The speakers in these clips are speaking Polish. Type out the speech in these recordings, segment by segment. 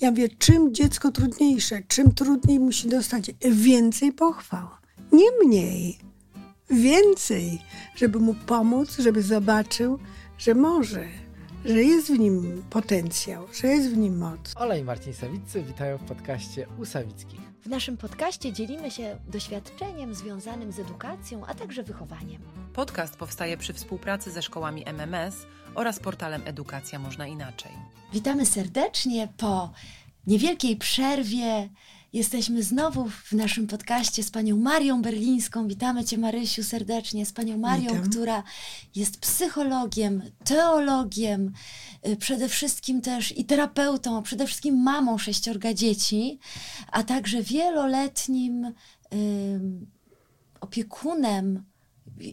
Ja wiem, czym dziecko trudniejsze, czym trudniej musi dostać więcej pochwał, nie mniej, więcej, żeby mu pomóc, żeby zobaczył, że może, że jest w nim potencjał, że jest w nim moc. Ola i Marcin Sawiccy witają w podcaście u Sawickich. W naszym podcaście dzielimy się doświadczeniem związanym z edukacją, a także wychowaniem. Podcast powstaje przy współpracy ze szkołami MMS oraz portalem Edukacja Można Inaczej. Witamy serdecznie po niewielkiej przerwie. Jesteśmy znowu w naszym podcaście z panią Marią Berlińską. Witamy cię, Marysiu, serdecznie. Z panią Marią, Witam. która jest psychologiem, teologiem, y, przede wszystkim też i terapeutą, przede wszystkim mamą sześciorga dzieci, a także wieloletnim ym, opiekunem,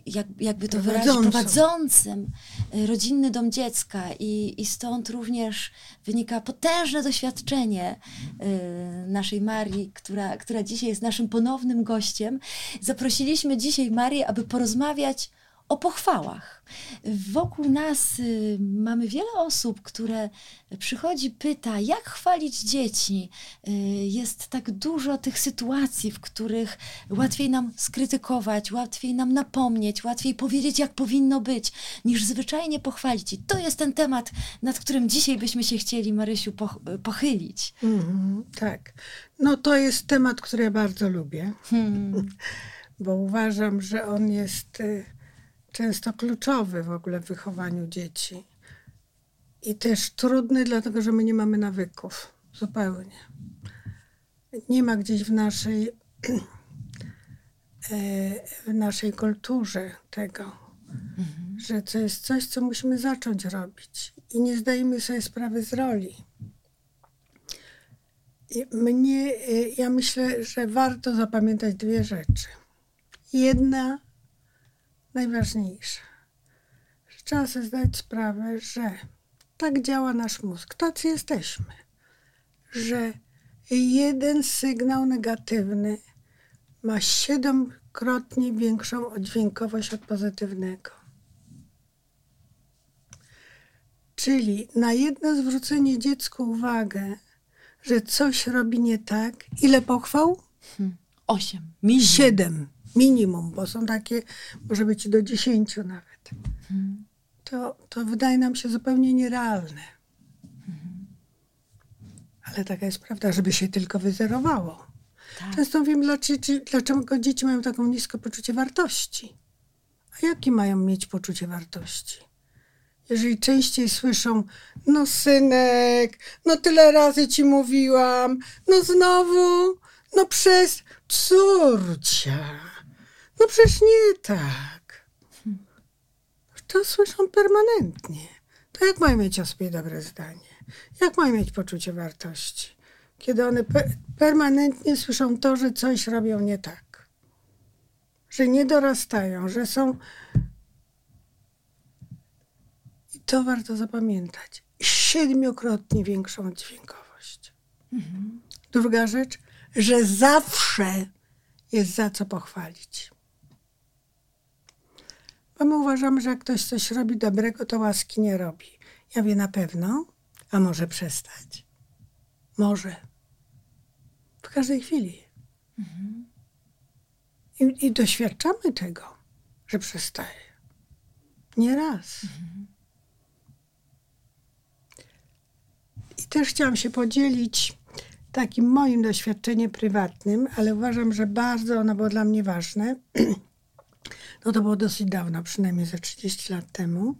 jak, jakby to wyrazić, prowadzącym y, rodzinny dom dziecka i, i stąd również wynika potężne doświadczenie y, naszej Marii, która, która dzisiaj jest naszym ponownym gościem. Zaprosiliśmy dzisiaj Marię, aby porozmawiać o pochwałach. Wokół nas y, mamy wiele osób, które przychodzi, pyta, jak chwalić dzieci. Y, jest tak dużo tych sytuacji, w których łatwiej nam skrytykować, łatwiej nam napomnieć, łatwiej powiedzieć, jak powinno być, niż zwyczajnie pochwalić. I to jest ten temat, nad którym dzisiaj byśmy się chcieli, Marysiu, poch- pochylić. Mhm, tak. No to jest temat, który ja bardzo lubię, Hmm. bo uważam, że on jest y, często kluczowy w ogóle w wychowaniu dzieci. I też trudny, dlatego że my nie mamy nawyków. Zupełnie. Nie ma gdzieś w naszej, e, w naszej kulturze tego, że to jest coś, co musimy zacząć robić. I nie zdajemy sobie sprawy z roli. I Mnie, y, ja myślę, że warto zapamiętać dwie rzeczy. Jedna, najważniejsza, że trzeba sobie zdać sprawę, że tak działa nasz mózg, tacy jesteśmy, że jeden sygnał negatywny ma siedemkrotnie większą oddźwiękowość od pozytywnego. Czyli na jedno zwrócenie dziecku uwagę, że coś robi nie tak, ile pochwał? Osiem. Minimum. Siedem minimum, bo są takie, może być do dziesięciu nawet. To, to wydaje nam się zupełnie nierealne. Ale taka jest prawda, żeby się tylko wyzerowało. Tak. Często wiem, dlaczego, dlaczego dzieci mają taką niskie poczucie wartości. A jakie mają mieć poczucie wartości? Jeżeli częściej słyszą, no synek, no tyle razy ci mówiłam, no znowu, no przez córcia, no przecież nie tak. To słyszą permanentnie. To jak mają mieć o sobie dobre zdanie? Jak mają mieć poczucie wartości? Kiedy one pe- permanentnie słyszą to, że coś robią nie tak. Że nie dorastają, że są i to warto zapamiętać. Siedmiokrotnie większą dźwiękowość. Druga rzecz, że zawsze jest za co pochwalić. Bo my uważamy, że jak ktoś coś robi dobrego, to łaski nie robi. Ja wie na pewno, a może przestać. Może. W każdej chwili. I, I doświadczamy tego, że przestaje. Nie raz. I też chciałam się podzielić takim moim doświadczeniem prywatnym, ale uważam, że bardzo ono było dla mnie ważne. No to było dosyć dawno, przynajmniej ze 30 lat temu.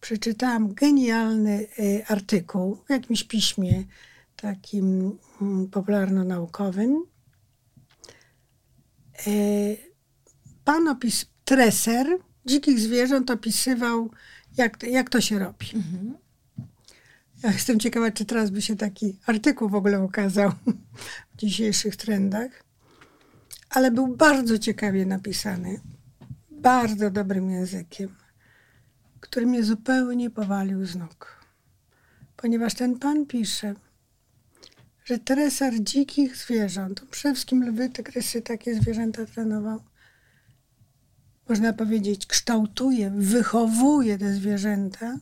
Przeczytałam genialny y, artykuł w jakimś piśmie takim mm, popularno-naukowym. Y, Pan opis, treser dzikich zwierząt opisywał, jak, jak to się robi. Ja jestem ciekawa, czy teraz by się taki artykuł w ogóle ukazał w dzisiejszych trendach. Ale był bardzo ciekawie napisany, bardzo dobrym językiem, który mnie zupełnie powalił z nóg. Ponieważ ten pan pisze, że treser dzikich zwierząt, przede wszystkim lwy, tygrysy, takie zwierzęta trenował, można powiedzieć, kształtuje, wychowuje te zwierzęta,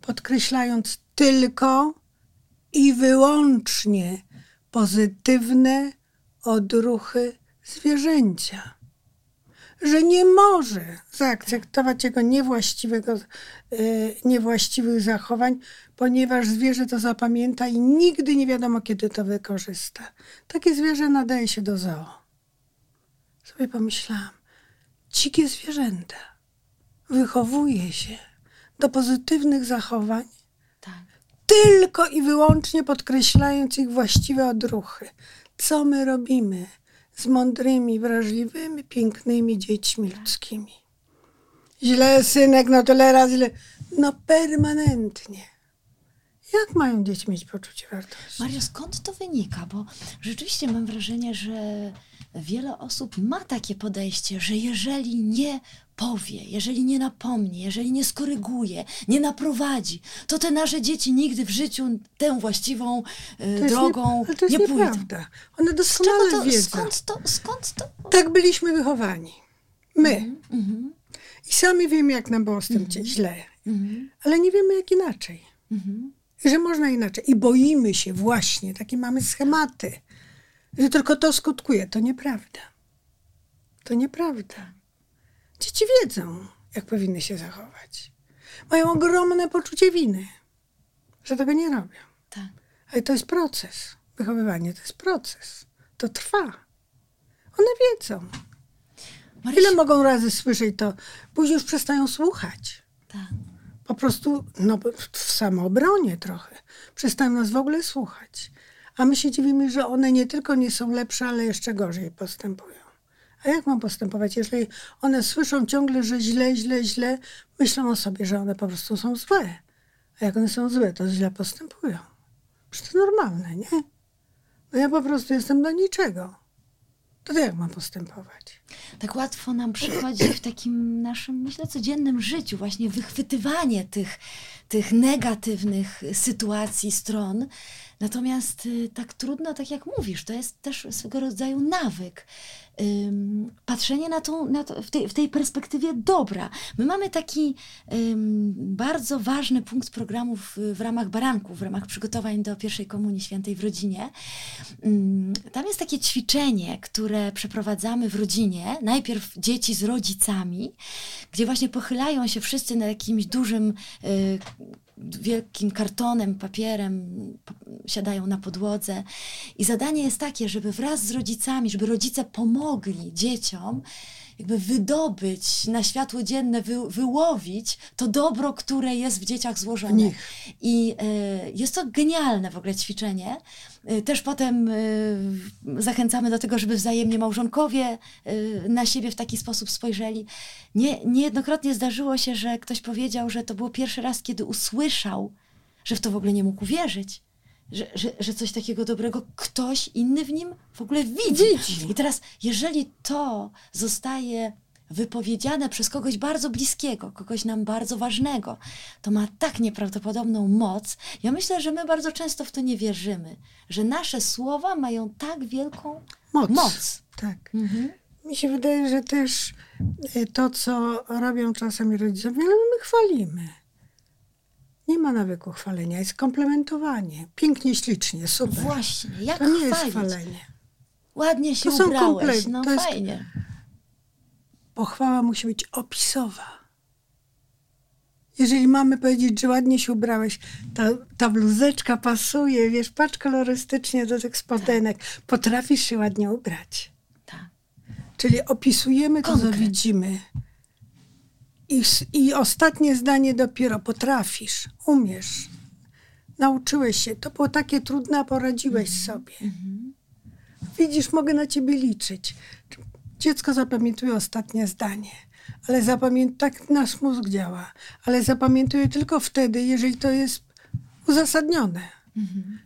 podkreślając tylko i wyłącznie pozytywne odruchy zwierzęcia. Że nie może zaakceptować jego niewłaściwego, e, niewłaściwych zachowań, ponieważ zwierzę to zapamięta i nigdy nie wiadomo, kiedy to wykorzysta. Takie zwierzę nadaje się do zoo. Sobie pomyślałam, dzikie zwierzęta wychowuje się do pozytywnych zachowań, Tak. tylko i wyłącznie podkreślając ich właściwe odruchy. Co my robimy z mądrymi, wrażliwymi, pięknymi dziećmi ludzkimi? Źle, synek, no tyle razy. No permanentnie. Jak mają dzieci mieć poczucie wartości? Mario, skąd to wynika? Bo rzeczywiście mam wrażenie, że wiele osób ma takie podejście, że jeżeli nie powie, jeżeli nie napomni, jeżeli nie skoryguje, nie naprowadzi, to te nasze dzieci nigdy w życiu tę właściwą e, drogą nie, ale to jest nie pójdą. nieprawda. One doskonale to, wiedzą. skąd to, skąd to? Tak byliśmy wychowani. My. Mhm, I sami wiemy, jak nam było z tym źle. mhm, Ale nie wiemy, jak inaczej. mhm. Że można inaczej. I boimy się właśnie, takie mamy schematy, że tylko to skutkuje. To nieprawda. To nieprawda. Dzieci wiedzą, jak powinny się zachować. Mają ogromne poczucie winy, że tego nie robią. Tak. Ale to jest proces. Wychowywanie to jest proces. To trwa. One wiedzą. Ile mogą razy słyszeć to, później już przestają słuchać tak. Po prostu no, w samoobronie trochę. Przestają nas w ogóle słuchać. A my się dziwimy, że one nie tylko nie są lepsze, ale jeszcze gorzej postępują. A jak mam postępować, jeżeli one słyszą ciągle, że źle, źle, źle, myślą o sobie, że one po prostu są złe. A jak one są złe, to źle postępują. Przecież to normalne, nie? No ja po prostu jestem do niczego. To jak mam postępować? tak łatwo nam przychodzi w takim naszym, myślę, codziennym życiu, właśnie wychwytywanie tych, tych negatywnych sytuacji, stron. Natomiast y, tak trudno, tak jak mówisz, to jest też swego rodzaju nawyk. Patrzenie na tą, na to, w, tej, w tej perspektywie dobra. My mamy taki bardzo ważny punkt programu w, w ramach baranków, w ramach przygotowań do pierwszej komunii świętej w rodzinie. Tam jest takie ćwiczenie, które przeprowadzamy w rodzinie. Najpierw dzieci z rodzicami, gdzie właśnie pochylają się wszyscy nad jakimś dużym, y, wielkim kartonem, papierem, siadają na podłodze. I zadanie jest takie, żeby wraz z rodzicami, żeby rodzice pomogli dzieciom jakby wydobyć na światło dzienne, wy, wyłowić to dobro, które jest w dzieciach złożone. nich. I e, jest to genialne w ogóle ćwiczenie. E, Też potem e, zachęcamy do tego, żeby wzajemnie małżonkowie na siebie w taki sposób spojrzeli. Nie, niejednokrotnie zdarzyło się, że ktoś powiedział, że to było pierwszy raz, kiedy usłyszał, że w to w ogóle nie mógł uwierzyć. Że, że, że coś takiego dobrego ktoś inny w nim w ogóle widzi. Widzi. I teraz, jeżeli to zostaje wypowiedziane przez kogoś bardzo bliskiego, kogoś nam bardzo ważnego, to ma tak nieprawdopodobną moc. Ja myślę, że my bardzo często w to nie wierzymy, że nasze słowa mają tak wielką Moc. moc. Tak. Mhm. Mi się wydaje, że też e, to, co robią czasami rodzice, wiele my chwalimy. Nie ma nawyku chwalenia, jest komplementowanie. Pięknie, ślicznie, super. Właśnie, jak To nie jest chwalenie. Ładnie się To są ubrałeś, no to jest- fajnie. Pochwała musi być opisowa. Jeżeli mamy powiedzieć, że ładnie się ubrałeś, ta, ta bluzeczka pasuje, wiesz, patrz kolorystycznie do tych spodenek, potrafisz się ładnie ubrać. Tak. Czyli opisujemy to, co Konkret. widzimy. I, I ostatnie zdanie dopiero potrafisz, umiesz, nauczyłeś się. To było takie trudne, a poradziłeś sobie. Widzisz, mogę na ciebie liczyć. Dziecko zapamiętuje ostatnie zdanie, ale zapamię- tak nasz mózg działa, ale zapamiętuje tylko wtedy, jeżeli to jest uzasadnione.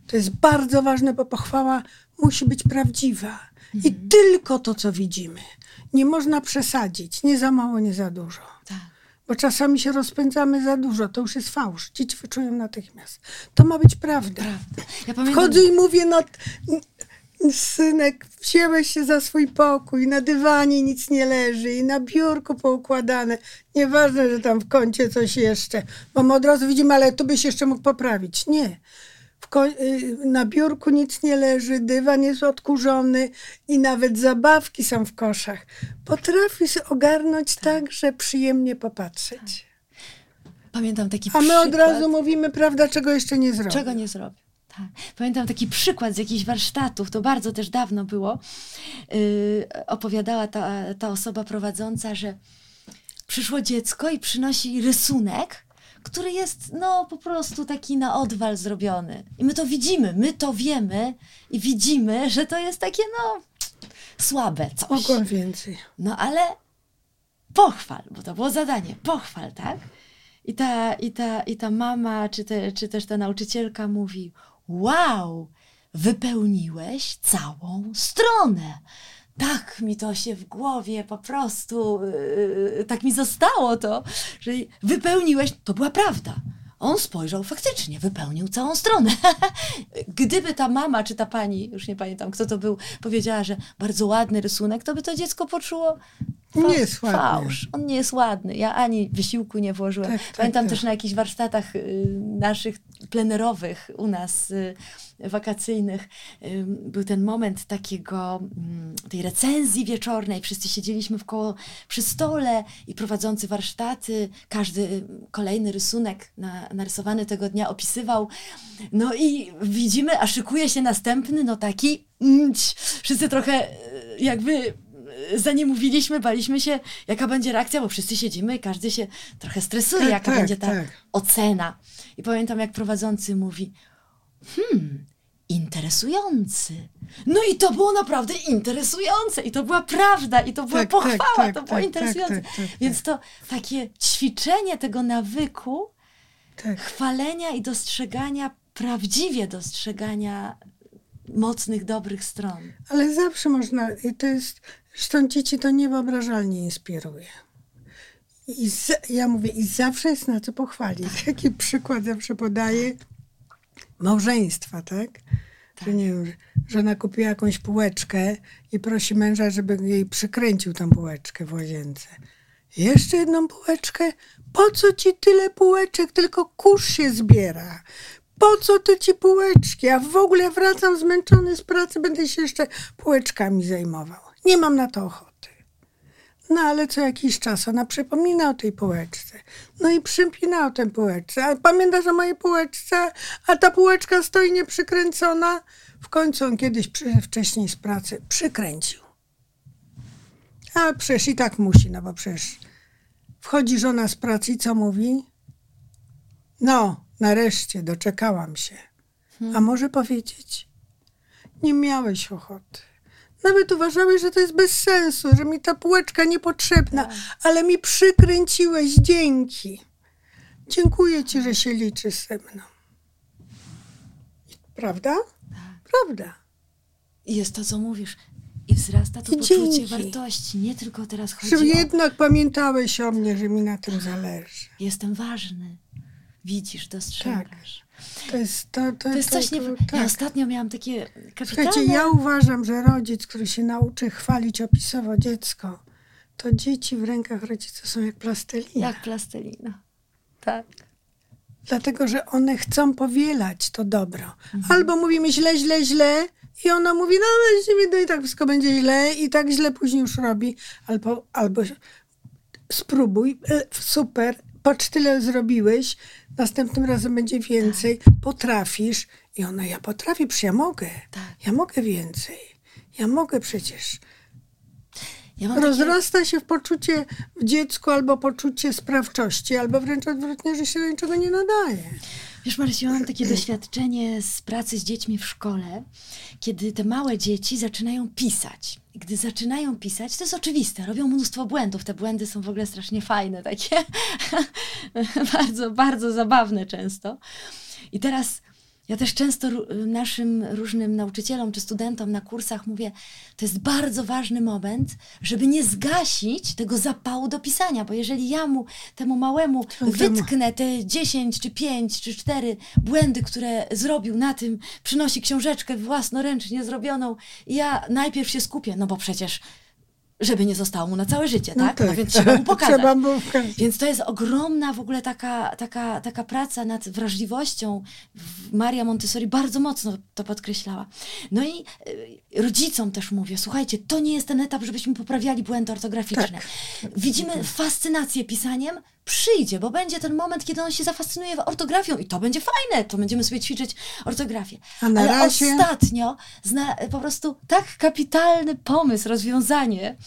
To jest bardzo ważne, bo pochwała musi być prawdziwa. I tylko to, co widzimy. Nie można przesadzić, nie za mało, nie za dużo. Tak. Bo czasami się rozpędzamy za dużo, to już jest fałsz. Dzieci wyczują natychmiast. To ma być prawda. Prawda. Ja pamiętam, Wchodzę i mówię, no synek, wziąłeś się za swój pokój, na dywanie nic nie leży i na biurku poukładane. Nieważne, że tam w kącie coś jeszcze, bo my od razu widzimy, ale tu byś jeszcze mógł poprawić. Nie. Y, na biurku nic nie leży, dywan jest odkurzony i nawet zabawki są w koszach. Potrafi się ogarnąć tak, że przyjemnie popatrzeć. Pamiętam taki A my przykład. od razu mówimy, prawda, czego jeszcze nie zrobił. Czego nie zrobił. Tak. Pamiętam taki przykład z jakichś warsztatów, to bardzo też dawno było. Yy, opowiadała ta, ta osoba prowadząca, że przyszło dziecko i przynosi rysunek, który jest no po prostu taki na odwal zrobiony. I my to widzimy, my to wiemy i widzimy, że to jest takie no słabe coś. Mogłam więcej. No ale pochwal, bo to było zadanie, pochwal, tak? I ta, i ta, i ta mama, czy, te, czy też ta nauczycielka mówi: Wow, wypełniłeś całą stronę. Tak mi to się w głowie po prostu, yy, tak mi zostało to, że wypełniłeś, to była prawda. On spojrzał faktycznie, wypełnił całą stronę. Gdyby ta mama czy ta pani, już nie pamiętam kto to był, powiedziała, że bardzo ładny rysunek, to by to dziecko poczuło Nie jest ładny. fałsz. On nie jest ładny. Ja ani wysiłku nie włożyłem. Tak, tak, Pamiętam tak. też na jakichś warsztatach y, naszych plenerowych u nas y, wakacyjnych y, był ten moment takiego mm, tej recenzji wieczornej. Wszyscy siedzieliśmy w koło przy stole i prowadzący warsztaty, każdy kolejny rysunek na, narysowany tego dnia opisywał. No i widzimy, a szykuje się następny, no taki mm, wszyscy trochę jakby y, zanim mówiliśmy, baliśmy się, jaka będzie reakcja, bo wszyscy siedzimy i każdy się trochę stresuje, Tak, jaka tak, będzie ta tak. ocena. I pamiętam, jak prowadzący mówi, hmm, interesujący. No i to było naprawdę interesujące i to była prawda i to była Tak, pochwała, tak, tak, to było tak, interesujące. tak, tak, Więc to takie ćwiczenie tego nawyku, chwalenia i dostrzegania, prawdziwie dostrzegania mocnych, dobrych stron. Ale zawsze można, i to jest, zresztą dzieci to niewyobrażalnie inspiruje. I z, ja mówię, i zawsze jest na co pochwalić. Taki przykład zawsze podaję małżeństwa, tak? Że nie wiem, że żona kupiła jakąś półeczkę i prosi męża, żeby jej przykręcił tą półeczkę w łazience. Jeszcze jedną półeczkę? Po co ci tyle półeczek? Tylko kurz się zbiera. Po co to ci półeczki? A w ogóle wracam zmęczony z pracy, będę się jeszcze półeczkami zajmował. Nie mam na to ochoty. No ale co jakiś czas ona przypomina o tej półeczce. No i przypina o tę półeczce. A pamiętasz o mojej półeczce? A ta półeczka stoi nieprzykręcona. W końcu on kiedyś przy, wcześniej z pracy przykręcił. A przecież i tak musi, no bo przecież wchodzi żona z pracy i co mówi? No, nareszcie doczekałam się. A może powiedzieć? Nie miałeś ochoty. Nawet uważałeś, że to jest bez sensu, że mi ta półeczka niepotrzebna, ale mi przykręciłeś, dzięki. Dziękuję ci, że się liczy ze mną. Prawda? Prawda. I jest to, co mówisz. I wzrasta to I poczucie dzięki. wartości. Nie tylko teraz chodzi Że o jednak pamiętałeś o mnie, że mi na tym zależy. jestem ważny. Widzisz, dostrzegasz. To jest to, to, To jest coś nie... Ja tak. ostatnio miałam takie kapitalne... Słuchajcie, ja uważam, że rodzic, który się nauczy chwalić opisowo dziecko, to dzieci w rękach rodzica są jak plastelina. Jak plastelina. Tak. Dlatego, że one chcą powielać to dobro. Mhm. Albo mówimy źle, źle, źle i ona mówi, no no i tak wszystko będzie źle i tak źle później już robi. Albo, albo spróbuj, e, super, patrz tyle zrobiłeś, następnym razem będzie więcej, potrafisz. I ona, ja potrafię, przecież ja mogę. Tak. Ja mogę więcej. Ja mogę przecież. Ja mam takie... Rozrasta się w poczucie w dziecku albo poczucie sprawczości, albo wręcz odwrotnie, że się do niczego nie nadaje. Wiesz, Marysiu, mam takie doświadczenie z pracy z dziećmi w szkole, kiedy te małe dzieci zaczynają pisać. Gdy zaczynają pisać, to jest oczywiste, robią mnóstwo błędów. Te błędy są w ogóle strasznie fajne, takie bardzo, bardzo zabawne często. I teraz ja też często naszym różnym nauczycielom czy studentom na kursach mówię, to jest bardzo ważny moment, żeby nie zgasić tego zapału do pisania, bo jeżeli ja mu, temu małemu wytknę te 10 czy 5 czy 4 błędy, które zrobił na tym, przynosi książeczkę własnoręcznie zrobioną ja najpierw się skupię, no bo przecież żeby nie zostało mu na całe życie, No tak? No, tak. więc trzeba mu pokazać. Trzeba mu pokazać. Więc to jest ogromna w ogóle taka, taka, taka praca nad wrażliwością. Maria Montessori bardzo mocno to podkreślała. No i y, rodzicom też mówię, słuchajcie, to nie jest ten etap, żebyśmy poprawiali błędy ortograficzne. Tak. Widzimy fascynację pisaniem, przyjdzie, bo będzie ten moment, kiedy on się zafascynuje ortografią i to będzie fajne, to będziemy sobie ćwiczyć ortografię. A na Ale razie- ostatnio zna, po prostu tak kapitalny pomysł, rozwiązanie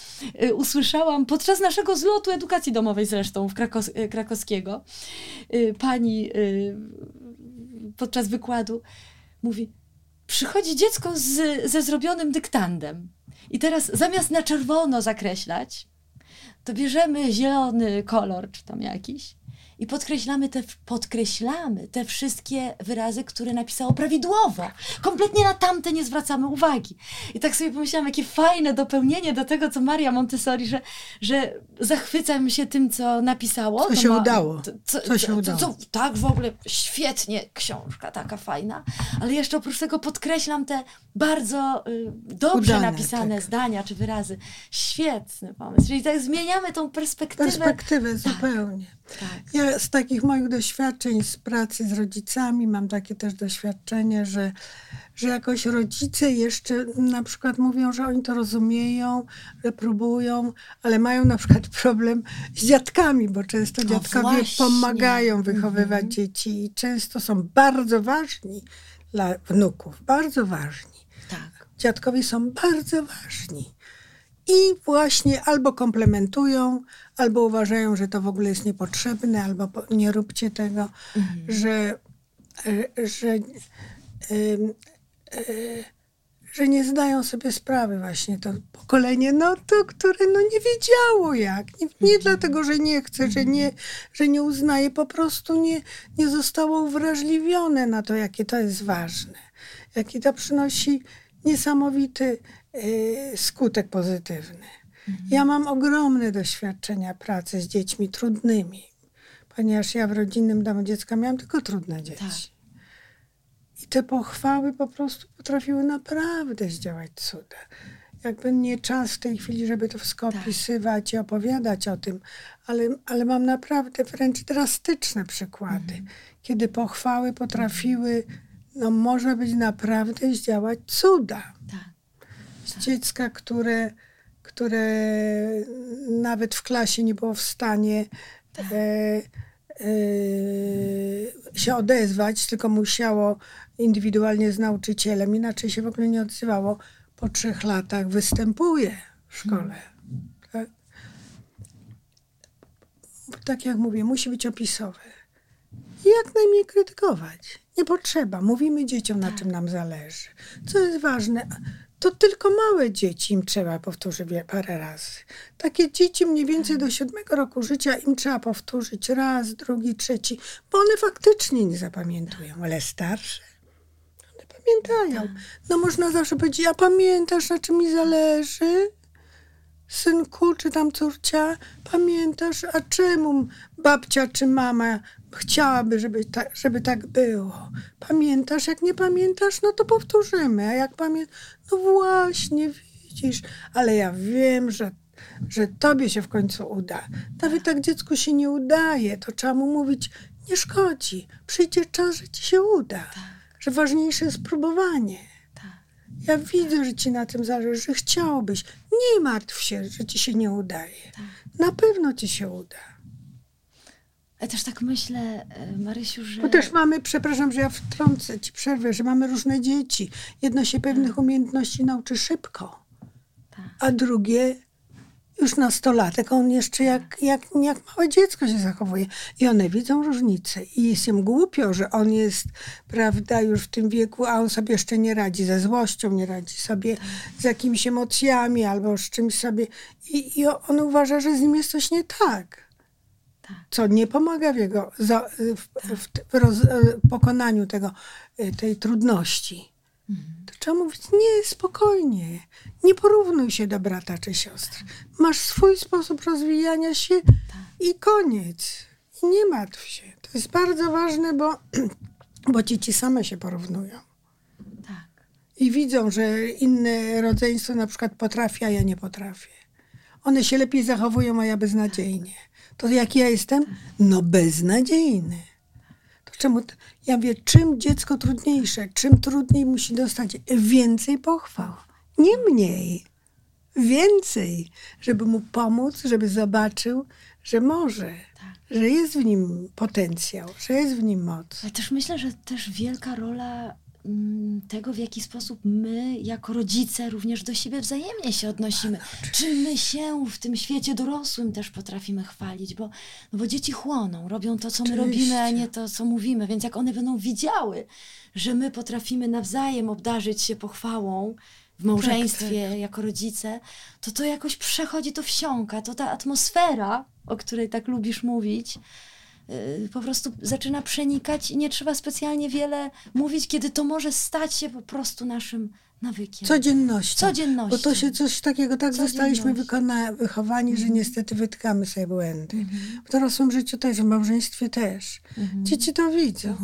y, usłyszałam podczas naszego zlotu edukacji domowej zresztą w Krakos, y, krakowskiego. Y, pani y, podczas wykładu mówi, przychodzi dziecko z, ze zrobionym dyktandem i teraz zamiast na czerwono zakreślać, to bierzemy zielony kolor, czy tam jakiś, i podkreślamy te, podkreślamy te wszystkie wyrazy, które napisało prawidłowo. Kompletnie na tamte nie zwracamy uwagi. I tak sobie pomyślałam, jakie fajne dopełnienie do tego, co Maria Montessori, że, że zachwycam się tym, co napisało. Co To się udało. to- Co, Co się udało. Co, tak, w ogóle świetnie, książka taka fajna, ale jeszcze oprócz tego podkreślam te bardzo y, dobrze Udane, napisane tak. zdania czy wyrazy. Świetny pomysł. Czyli tak zmieniamy tą perspektywę. Perspektywę zupełnie. Tak. Ja z takich moich doświadczeń z pracy z rodzicami mam takie też doświadczenie, że, że jakoś rodzice jeszcze na przykład mówią, że oni to rozumieją, że próbują, ale mają na przykład problem z dziadkami, bo często dziadkowie pomagają wychowywać dzieci i często są bardzo ważni dla wnuków, bardzo ważni Tak. dziadkowie są bardzo ważni. I właśnie albo komplementują, albo uważają, że to w ogóle jest niepotrzebne, albo nie róbcie tego, że, e, że, em, e, że nie zdają sobie sprawy właśnie to pokolenie, no to, które no nie wiedziało jak. Nie, nie dlatego, że nie chce, że nie, że nie uznaje, po prostu nie, nie zostało uwrażliwione na to, jakie to jest ważne. Jaki to przynosi niesamowity skutek pozytywny. Ja mam ogromne doświadczenia pracy z dziećmi trudnymi, ponieważ ja w rodzinnym domu dziecka miałam tylko trudne dzieci. Tak. I te pochwały po prostu potrafiły naprawdę zdziałać cuda. Jakby nie czas w tej chwili, żeby to wszystko Tak. opisywać i opowiadać o tym, ale, ale mam naprawdę wręcz drastyczne przykłady, Mhm. kiedy pochwały potrafiły, no może być naprawdę zdziałać cuda Tak. Dziecka, które, które nawet w klasie nie było w stanie e, e, się odezwać, tylko musiało indywidualnie z nauczycielem, inaczej się w ogóle nie odzywało. Po trzech latach występuje w szkole. Tak? tak jak mówię, musi być opisowe. I jak najmniej krytykować. Nie potrzeba. Mówimy dzieciom, na czym nam zależy. Co jest ważne, to tylko małe dzieci im trzeba powtórzyć parę razy. Takie dzieci mniej więcej do siódmego roku życia im trzeba powtórzyć raz, drugi, trzeci, bo one faktycznie nie zapamiętują, ale starsze one pamiętają. No można zawsze powiedzieć, a pamiętasz, na czym mi zależy? synku czy tam córcia, pamiętasz, a czemu babcia czy mama chciałaby, żeby, ta, żeby tak było? Pamiętasz? Jak nie pamiętasz, no to powtórzymy. A jak pamiętasz, no właśnie, widzisz, ale ja wiem, że, że tobie się w końcu uda. Nawet tak dziecku się nie udaje, to trzeba mu mówić, nie szkodzi. Przyjdzie czas, że ci się uda. Że ważniejsze jest próbowanie. Tak. Ja widzę, że ci na tym zależy, że chciałbyś. Nie martw się, że ci się nie udaje. Na pewno ci się uda. Ja też tak myślę, y, Marysiu, że... Bo też mamy, przepraszam, że ja wtrącę ci przerwę, że mamy różne dzieci. Jedno się pewnych umiejętności nauczy szybko, Tak. a drugie już nastolatek, on jeszcze jak, jak, jak małe dziecko się zachowuje. I one widzą różnicę. I jest im głupio, że on jest, prawda, już w tym wieku, a on sobie jeszcze nie radzi ze złością, nie radzi sobie z jakimiś emocjami albo z czymś sobie. I, i on uważa, że z nim jest coś nie tak. Tak. Co nie pomaga w jego za, w, w, w roz, pokonaniu tego, tej trudności. To trzeba mówić, nie, spokojnie. Nie porównuj się do brata czy siostry. Masz swój sposób rozwijania się i koniec. I nie martw się. To jest bardzo ważne, bo, bo dzieci same się porównują. Tak. I widzą, że inne rodzeństwo na przykład potrafi, a ja nie potrafię. one się lepiej zachowują, a ja beznadziejnie. To jaki ja jestem? No beznadziejny. To czemu? Ja wiem, czym dziecko trudniejsze, czym trudniej musi dostać więcej pochwał. Nie mniej. Więcej, żeby mu pomóc, żeby zobaczył, że może, że jest w nim potencjał, że jest w nim moc. Ale też myślę, że też wielka rola tego, w jaki sposób my, jako rodzice, również do siebie wzajemnie się odnosimy. Czy my się w tym świecie dorosłym też potrafimy chwalić, bo, no bo dzieci chłoną, robią to, co my Oczywiście. robimy, a nie to, co mówimy. Więc jak one będą widziały, że my potrafimy nawzajem obdarzyć się pochwałą w małżeństwie, tak. jako rodzice, to to jakoś przechodzi, to wsiąka, to ta atmosfera, o której tak lubisz mówić, po prostu zaczyna przenikać i nie trzeba specjalnie wiele mówić, kiedy to może stać się po prostu naszym nawykiem. Codziennością. Codziennością. Bo to się coś takiego tak zostaliśmy wykona- wychowani, że niestety wytykamy sobie błędy. W dorosłym życiu też, w małżeństwie też. Dzieci to widzą.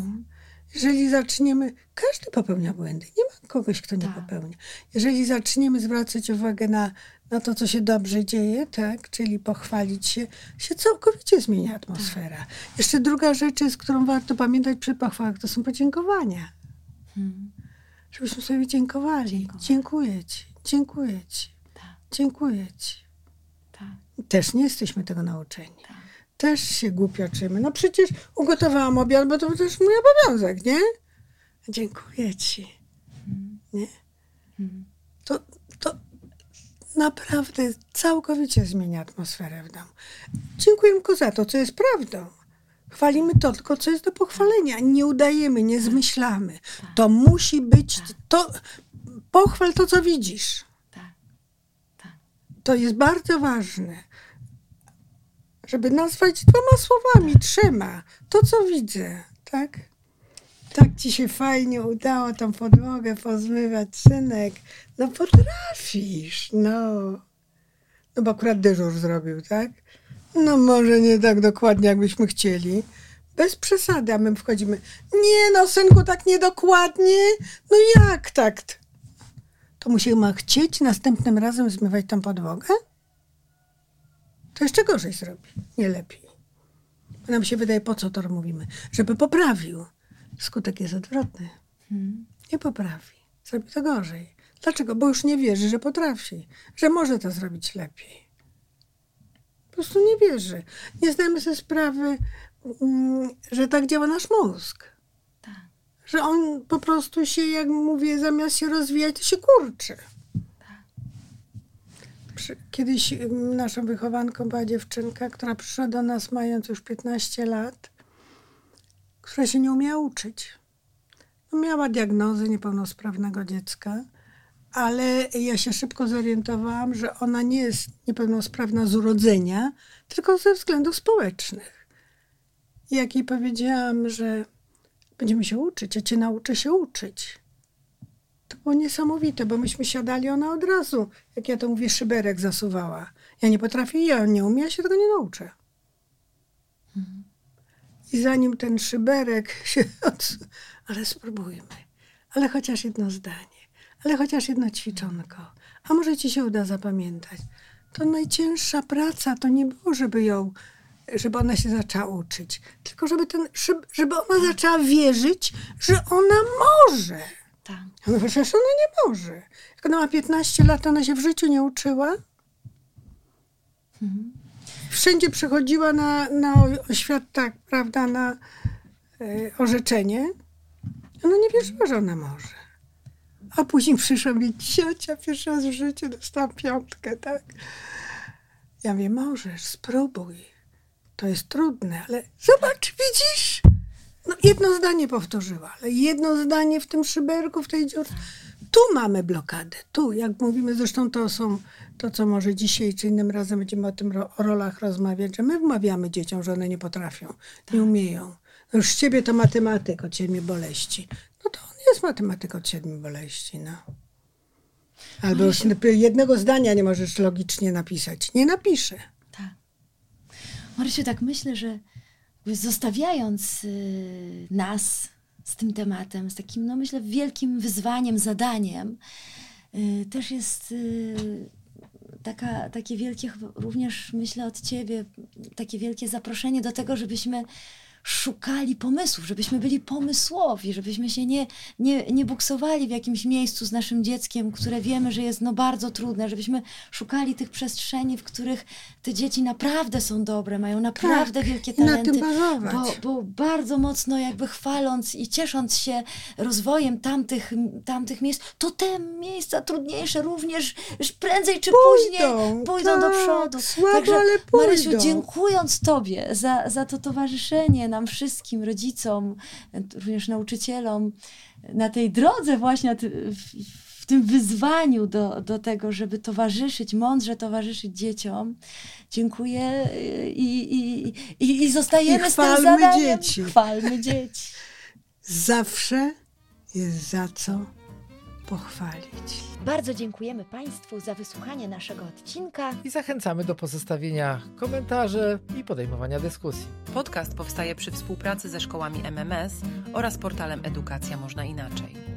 Jeżeli zaczniemy, każdy popełnia błędy. Nie ma kogoś, kto nie Tak. popełnia. Jeżeli zaczniemy zwracać uwagę na, na to, co się dobrze dzieje, tak, czyli pochwalić się, się całkowicie zmienia atmosfera. Jeszcze druga rzecz, jest, którą warto pamiętać przy pochwałach, to są podziękowania. Mhm. Żebyśmy sobie dziękowali. Dziękować. Dziękuję ci, dziękuję ci, Tak, dziękuję ci. tak, Też nie jesteśmy tego nauczeni. tak. Też się głupioczymy. No przecież ugotowałam obiad, bo to też mój obowiązek, nie? Dziękuję ci. Nie? Mhm. To, to naprawdę całkowicie zmienia atmosferę w domu. Dziękuję tylko za to, co jest prawdą. Chwalimy to tylko, co jest do pochwalenia. Nie udajemy, nie zmyślamy. To musi być, to pochwal to, co widzisz. tak, tak. To jest bardzo ważne, żeby nazwać dwoma słowami, trzema, to co widzę, tak? Tak ci się fajnie udało tą podłogę pozmywać, synek. No potrafisz, no. No bo akurat dyżur zrobił, tak? No może nie tak dokładnie, jakbyśmy chcieli. Bez przesady, a my wchodzimy. Nie no, synku, tak niedokładnie. No jak tak? To musimy chcieć następnym razem zmywać tą podłogę? To jeszcze gorzej zrobi, nie lepiej. Nam się wydaje, po co to mówimy? Żeby poprawił. Skutek jest odwrotny. Mhm. Nie poprawi. Zrobi to gorzej. Dlaczego? Bo już nie wierzy, że potrafi, że może to zrobić lepiej. Po prostu nie wierzy. Nie zdajemy sobie sprawy, mm, że tak działa nasz mózg. Tak. Że on po prostu się, jak mówię, zamiast się rozwijać, to się kurczy. Przy- Kiedyś mm, naszą wychowanką była dziewczynka, która przyszła do nas mając już 15 lat, która się nie umiała uczyć. No, miała diagnozę niepełnosprawnego dziecka, ale ja się szybko zorientowałam, że ona nie jest niepełnosprawna z urodzenia, tylko ze względów społecznych. Jak jej powiedziałam, że będziemy się uczyć, ja cię nauczę się uczyć. To było niesamowite, bo myśmy siadali, ona od razu, jak ja to mówię, szyberek zasuwała. Ja nie potrafię, ja nie umiem, ja się tego nie nauczę. I zanim ten szyberek się... Od... Ale spróbujmy. Ale chociaż jedno zdanie. Ale chociaż jedno ćwiczonko. A może ci się uda zapamiętać. To najcięższa praca to nie było, żeby ją, żeby ona się zaczęła uczyć. Tylko żeby, ten, żeby ona zaczęła wierzyć, że ona może. tak. Mówię, przecież ona nie może. Jak ona ma 15 lat, ona się w życiu nie uczyła. Wszędzie przychodziła na, na oświat, tak, prawda, na e, orzeczenie. Ona nie wierzyła, że ona może. A później przyszła mi ciocia, pierwszy raz w życiu dostałam piątkę, tak. Ja mówię, możesz, spróbuj. To jest trudne, ale zobacz, widzisz? No jedno zdanie powtórzyła, ale jedno zdanie w tym szyberku, w tej dziurce. Tu mamy blokadę, tu, jak mówimy, zresztą to są to, co może dzisiaj czy innym razem będziemy o tym ro, o rolach rozmawiać, że my wmawiamy dzieciom, że one nie potrafią, nie umieją. No już z ciebie to matematyk od siedmiu boleści. No to on jest matematyk od siedmiu boleści, no. Albo już jednego zdania nie możesz logicznie napisać. Nie napiszę. Tak. Marysiu, tak myślę, że zostawiając y, nas z tym tematem, z takim, no myślę, wielkim wyzwaniem, zadaniem, y, też jest y, taka, takie wielkie, również myślę od Ciebie, takie wielkie zaproszenie do tego, żebyśmy szukali pomysłów, żebyśmy byli pomysłowi, żebyśmy się nie, nie, nie buksowali w jakimś miejscu z naszym dzieckiem, które wiemy, że jest no bardzo trudne, żebyśmy szukali tych przestrzeni, w których te dzieci naprawdę są dobre, mają naprawdę Tak, wielkie talenty. Bo, bo bardzo mocno jakby chwaląc i ciesząc się rozwojem tamtych, tamtych miejsc, to te miejsca trudniejsze również prędzej czy później pójdą do tak, przodu. Słabo, ale pójdą. Marysiu, dziękując Tobie za, za to towarzyszenie nam wszystkim, rodzicom, również nauczycielom, na tej drodze właśnie w, tym wyzwaniu do, do tego, żeby towarzyszyć, mądrze towarzyszyć dzieciom. Dziękuję i, i, i, i zostajemy I z tym zadaniem. dzieci. Chwalmy dzieci. Zawsze jest za co pochwalić. Bardzo dziękujemy Państwu za wysłuchanie naszego odcinka. I zachęcamy do pozostawienia komentarzy i podejmowania dyskusji. Podcast powstaje przy współpracy ze szkołami MMS oraz portalem Edukacja Można Inaczej.